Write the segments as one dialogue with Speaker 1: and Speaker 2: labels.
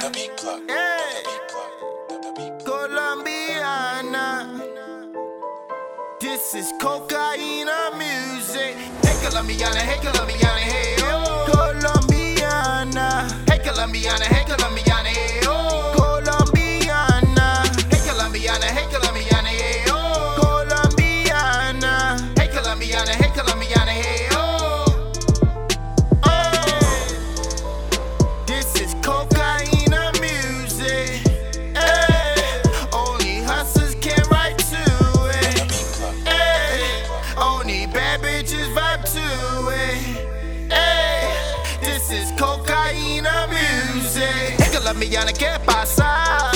Speaker 1: The beat plug.
Speaker 2: Hey.
Speaker 1: The beat plug.
Speaker 2: Colombiana. This is cocaine music. Hey, Colombiana, hey, Colombiana, hey, oh. Colombiana, hey, Colombiana, hey, Colombiana. me ya no qué pasa.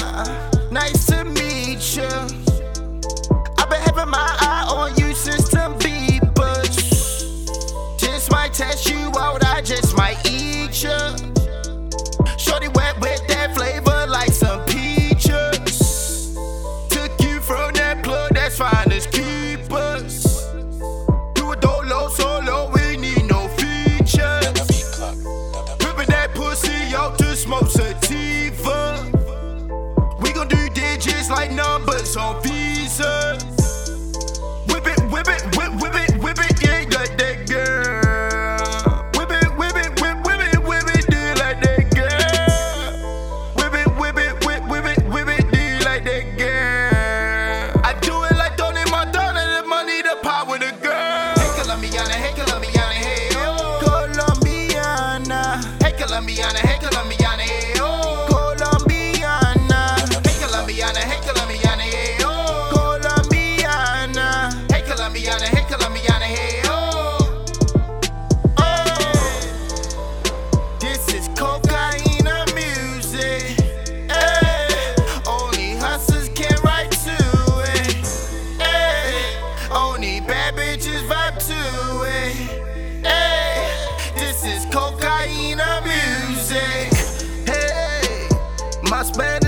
Speaker 2: Colombiana, hey Colombiana, hey oh. Colombiana, hey Colombiana, hey. Spend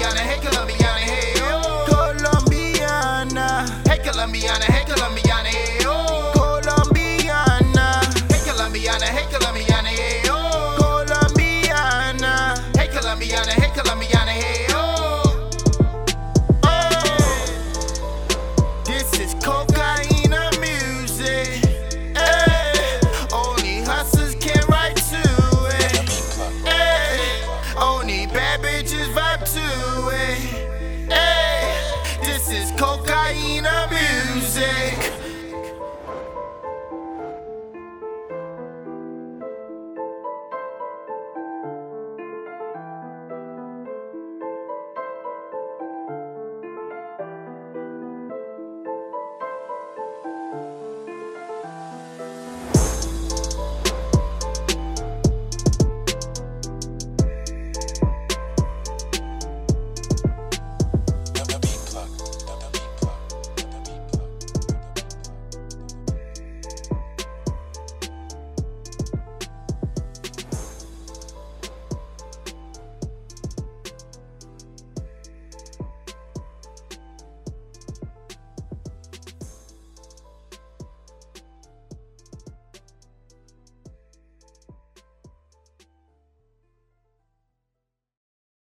Speaker 2: Colombiana, hey Colombiana, hey oh. Colombiana, hey Colombiana, hey Colombiana, hey oh. Colombiana, hey Colombiana, hey Colombiana.